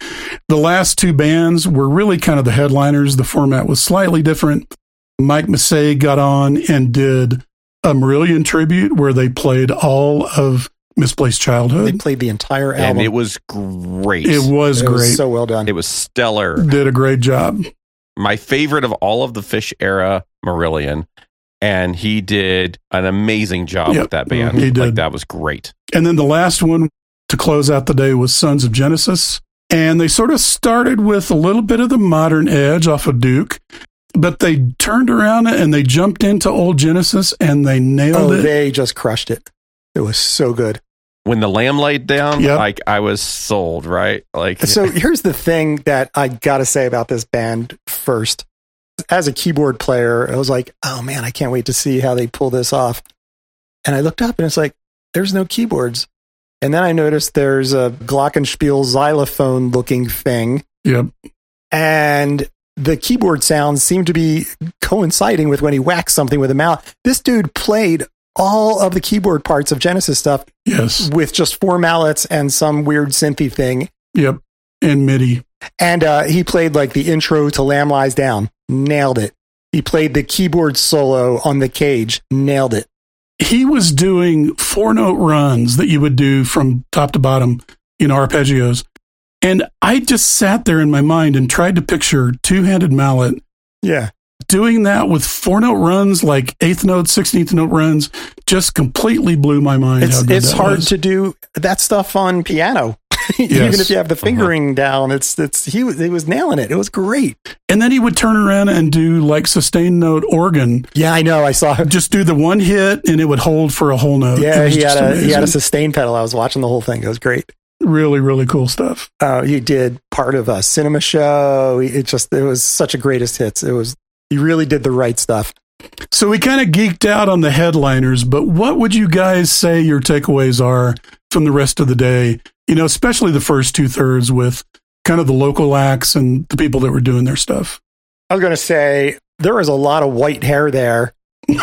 the last two bands were really kind of the headliners. The format was slightly different. Mike Massey got on and did a Marillion tribute where they played all of Misplaced Childhood. They played the entire album. and it was great. It was It was great. so well done. It was stellar. Did a great job. My favorite of all of the Fish era Marillion, and he did an amazing job Yep. with that band. He Like did. that was great. And then the last one to close out the day was Sons of Genesis. And they sort of started with a little bit of the modern edge off of Duke, but they turned around and they jumped into old Genesis and they nailed Oh, it. they just crushed it. It was so good. When the lamb laid down, Yep. like I was sold, right? Like So *laughs* here's the thing that I got to say about this band first. As a keyboard player, I was like, oh man, I can't wait to see how they pull this off. And I looked up and it's like, there's no keyboards. And then I noticed there's a Glockenspiel xylophone looking thing. Yep. And the keyboard sounds seem to be coinciding with when he whacks something with a mouth. This dude played all of the keyboard parts of Genesis stuff Yes. with just four mallets and some weird synthy thing. Yep. And MIDI. And uh, he played like the intro to Lamb Lies Down, nailed it. He played the keyboard solo on the cage, nailed it. He was doing four note runs that you would do from top to bottom in arpeggios. And I just sat there in my mind and tried to picture two handed mallet Yeah. doing that with four note runs, like eighth note, 16th note runs, just completely blew my mind. It's it's hard was. to do that stuff on piano. *laughs* Even if you have the fingering down, it's it's he was he was nailing it. It was great. And then he would turn around and do like sustained note organ. Yeah, I know. I saw him. Just do the one hit and it would hold for a whole note. Yeah, he had a he had a sustain pedal. I was watching the whole thing. It was great. really, really cool stuff. Uh, he did part of a cinema show. It just it was such a greatest hits. It was he really did the right stuff. So we kind of geeked out on the headliners, but what would you guys say your takeaways are from the rest of the day? You know, especially the first two thirds with kind of the local acts and the people that were doing their stuff. I was going to say there was a lot of white hair there. *laughs*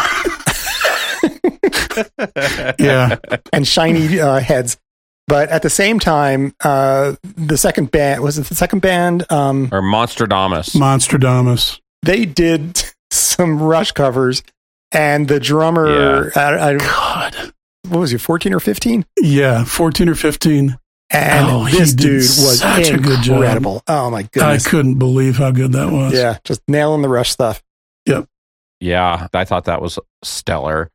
Yeah. and shiny uh, heads. But at the same time, uh, the second band was it the second band? Um, or Monstradamus. Monstradamus. they did *laughs* some Rush covers, and the drummer, I, I, God, what was he, fourteen or fifteen? Yeah, 14 or 15. And Oh, he this dude was such a good job. incredible. Oh my goodness. I couldn't believe how good that was. yeah, just nailing the Rush stuff. Yep. Yeah, I thought that was stellar.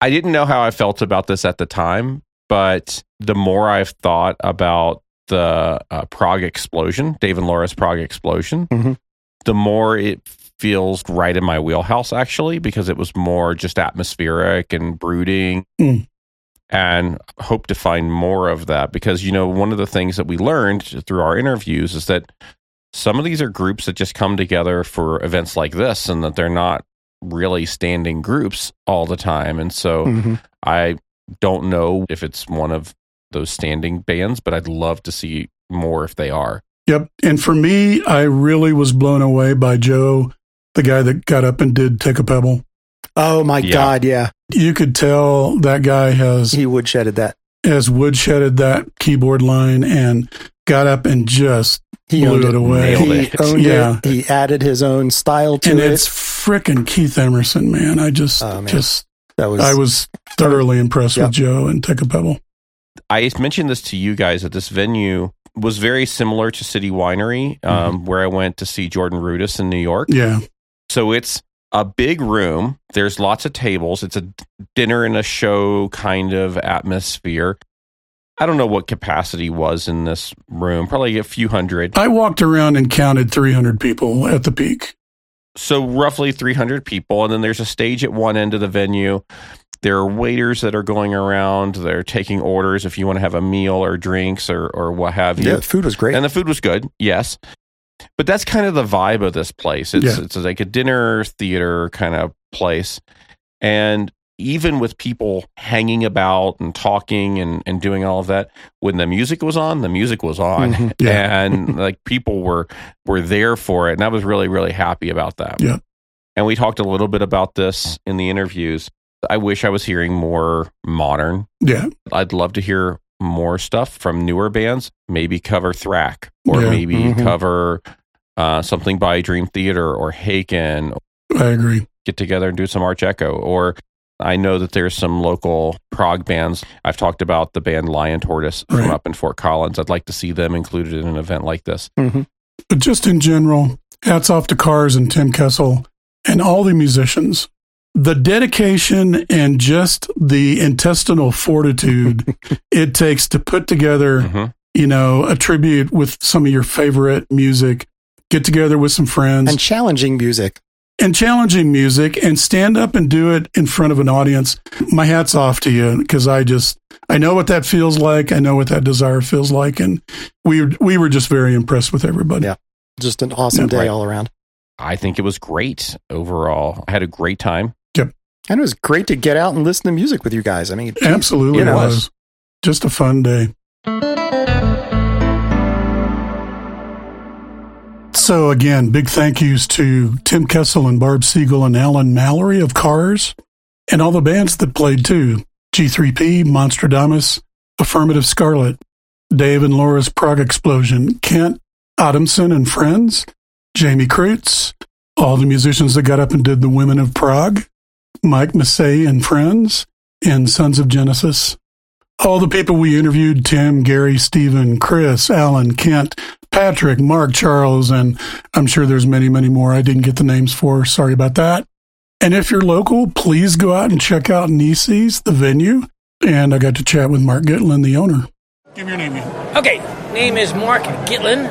I didn't know how I felt about this at the time, but the more I've thought about the uh, Prog Explosion, Dave and Laura's Prog Explosion, Mhm. the more it feels right in my wheelhouse, actually, because it was more just atmospheric and brooding. Mm. And hope to find more of that because, you know, one of the things that we learned through our interviews is that some of these are groups that just come together for events like this and that they're not really standing groups all the time. And so Mhm. I don't know if it's one of those standing bands, but I'd love to see more if they are. Yep. And for me, I really was blown away by Joe, the guy that got up and did Take a Pebble. Oh my Yeah. God, yeah. You could tell that guy has He woodshedded that. has woodshedded that keyboard line and got up and just He blew owned it it. away. Nailed He it. owned Yeah. it. He added his own style to and it. And it's frickin' Keith Emerson, man. I just, Oh, man. just, that was I was thoroughly impressed Yep. with Joe and Take a Pebble. I mentioned this to you guys that this venue was very similar to City Winery, um, where I went to see Jordan Rudess in New York. Yeah. So it's a big room. There's lots of tables. It's a dinner and a show kind of atmosphere. I don't know what capacity was in this room, probably a few hundred. I walked around and counted 300 people at the peak. So roughly 300 people. And then there's a stage at one end of the venue. There are waiters that are going around. They're taking orders if you want to have a meal or drinks or, or what have you. yeah, the food was great. And the food was good, yes. But that's kind of the vibe of this place. It's Yeah. it's like a dinner theater kind of place. And even with people hanging about and talking and, and doing all of that, when the music was on, the music was on. Mhm. *laughs* Yeah. And *laughs* like people were were there for it. And I was really, really happy about that. Yeah. And we talked a little bit about this in the interviews. I wish I was hearing more modern Yeah. I'd love to hear more stuff from newer bands. Maybe cover Thrak, or Yeah. maybe Mhm. cover uh, something by Dream Theater or Haken. I agree. Get together and do some Arch Echo. Or I know that there's some local prog bands. I've talked about the band Lion Tortoise Right. from up in Fort Collins. I'd like to see them included in an event like this. Mhm. But just in general, hats off to Cars and Tim Kessel and all the musicians. The dedication and just the intestinal fortitude *laughs* it takes to put together, Mhm. you know, a tribute with some of your favorite music, get together with some friends and challenging music. and challenging music and stand up and do it in front of an audience. My hat's off to you because I just I know what that feels like. I know what that desire feels like, and we we were just very impressed with everybody. Yeah. Just an awesome Yeah, day right. all around. I think it was great overall. I had a great time. And it was great to get out and listen to music with you guys. I mean, geez, Absolutely, it it was. was just a fun day. So again, big thank yous to Tim Kessel and Barb Siegel and Alan Mallory of Cars, and all the bands that played too: G3P, Monstradamus, Affirmative Scarlet, Dave and Laura's Prog Explosion, Kent Adamson and Friends, Jamie Kreutz, all the musicians that got up and did the Women of Prog, Mike Massey and Friends, and Sons of Genesis. All the people we interviewed Tim, Gary, Stephen, Chris, Alan, Kent, Patrick, Mark, Charles, and I'm sure there's many, many more I didn't get the names for. Sorry about that. And if you're local, please go out and check out Nissi's, the venue. And I got to chat with Marc Gitlin, the owner. Give me your name. Ian. Okay, name is Marc Gitlin,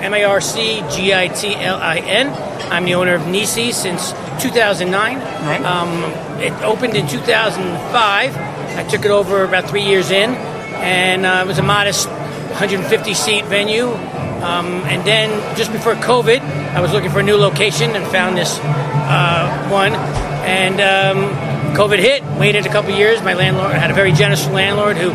M A R C G I T L I N. I'm the owner of Nissi since 2009. Right. Um, it opened in 2005. I took it over about three years in, and uh, it was a modest 150 seat venue. Um, and then just before COVID, I was looking for a new location and found this uh, one. And um, COVID hit. Waited a couple years. My landlord I had a very generous landlord who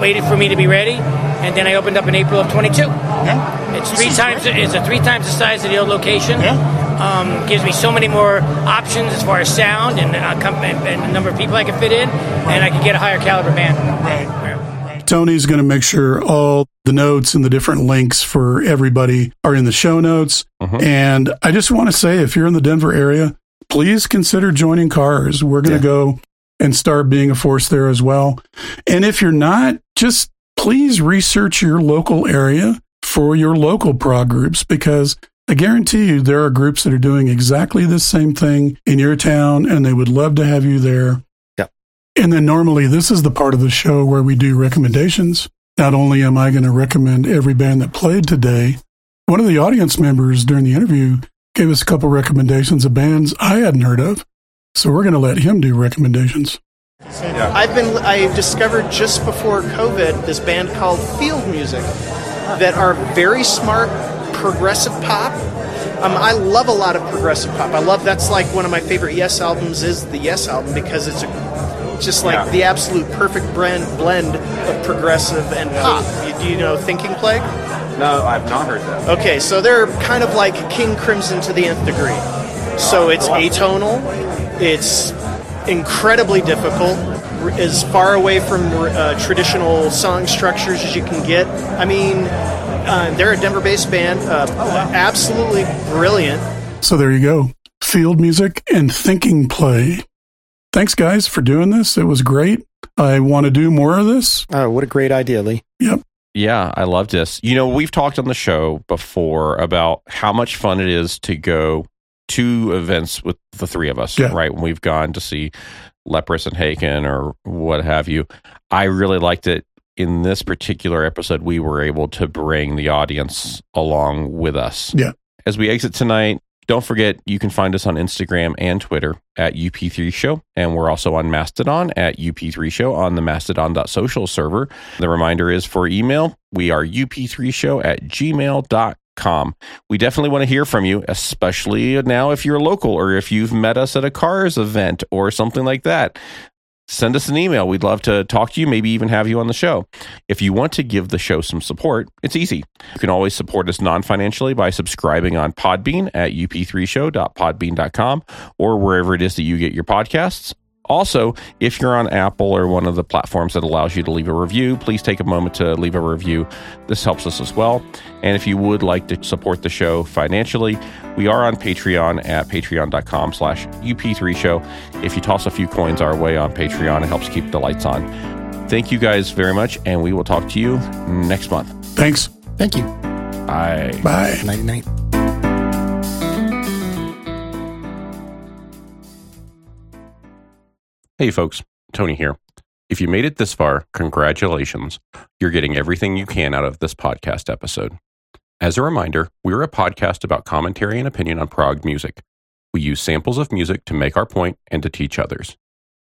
waited for me to be ready, and then I opened up in April of 22. Yeah. It's three times. great. It's a three times the size of the old location. Yeah. Um, gives me so many more options as far as sound and, uh, com- and, and the number of people I can fit in, and I can get a higher caliber band. Right. Tony's going to make sure all the notes and the different links for everybody are in the show notes. Mhm. And I just want to say, if you're in the Denver area, please consider joining Cars. We're going to go and start being a force there as well. And if you're not, just please research your local area for your local prog groups because I guarantee you there are groups that are doing exactly the same thing in your town and they would love to have you there. Yeah. And then normally this is the part of the show where we do recommendations. not only am I going to recommend every band that played today, one of the audience members during the interview gave us a couple recommendations of bands I hadn't heard of. So we're going to let him do recommendations. I've been I discovered just before COVID this band called Field Music that are very smart progressive pop. Um, I love a lot of progressive pop. I love that's like one of my favorite Yes albums is the Yes album because it's a, just like Yeah. the absolute perfect blend blend of progressive and pop. You, do you know Thinking Plague? No, I've not heard that. Okay, so they're kind of like King Crimson to the nth degree. So it's atonal, it's incredibly difficult, as far away from uh, traditional song structures as you can get. I mean, uh, they're a Denver based band, uh, absolutely brilliant. So there you go. Field music and Thinking Plague. Thanks, guys, for doing this. It was great. I want to do more of this. Oh, what a great idea, Lee. Yep. Yeah, I love this. You know, we've talked on the show before about how much fun it is to go to events with the three of us, Yeah. right? When we've gone to see Leprous and Haken or what have you. I really liked it. In this particular episode, we were able to bring the audience along with us. Yeah. As we exit tonight, don't forget you can find us on Instagram and Twitter at UP3 Show. And we're also on Mastodon at UP3 Show on the mastodon.social server. The reminder is for email, we are UP3Show at gmail.com. We definitely want to hear from you, especially now if you're local or if you've met us at a cars event or something like that. Send us an email. We'd love to talk to you, maybe even have you on the show. If you want to give the show some support, it's easy. You can always support us non financially by subscribing on Podbean at up3show.podbean.com or wherever it is that you get your podcasts. Also, if you're on Apple or one of the platforms that allows you to leave a review, please take a moment to leave a review. This helps us as well. And if you would like to support the show financially, we are on Patreon at patreon.com slash up3show. If you toss a few coins our way on Patreon, it helps keep the lights on. Thank you guys very much, and we will talk to you next month. Thanks. Thank you. Bye. Bye. Night night. Hey, folks, Tony here. If you made it this far, congratulations. You're getting everything you can out of this podcast episode. As a reminder, we're a podcast about commentary and opinion on prog music. We use samples of music to make our point and to teach others.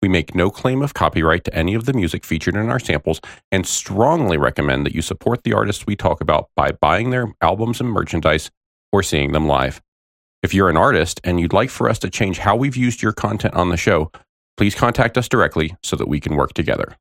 We make no claim of copyright to any of the music featured in our samples and strongly recommend that you support the artists we talk about by buying their albums and merchandise or seeing them live. If you're an artist and you'd like for us to change how we've used your content on the show, please contact us directly so that we can work together.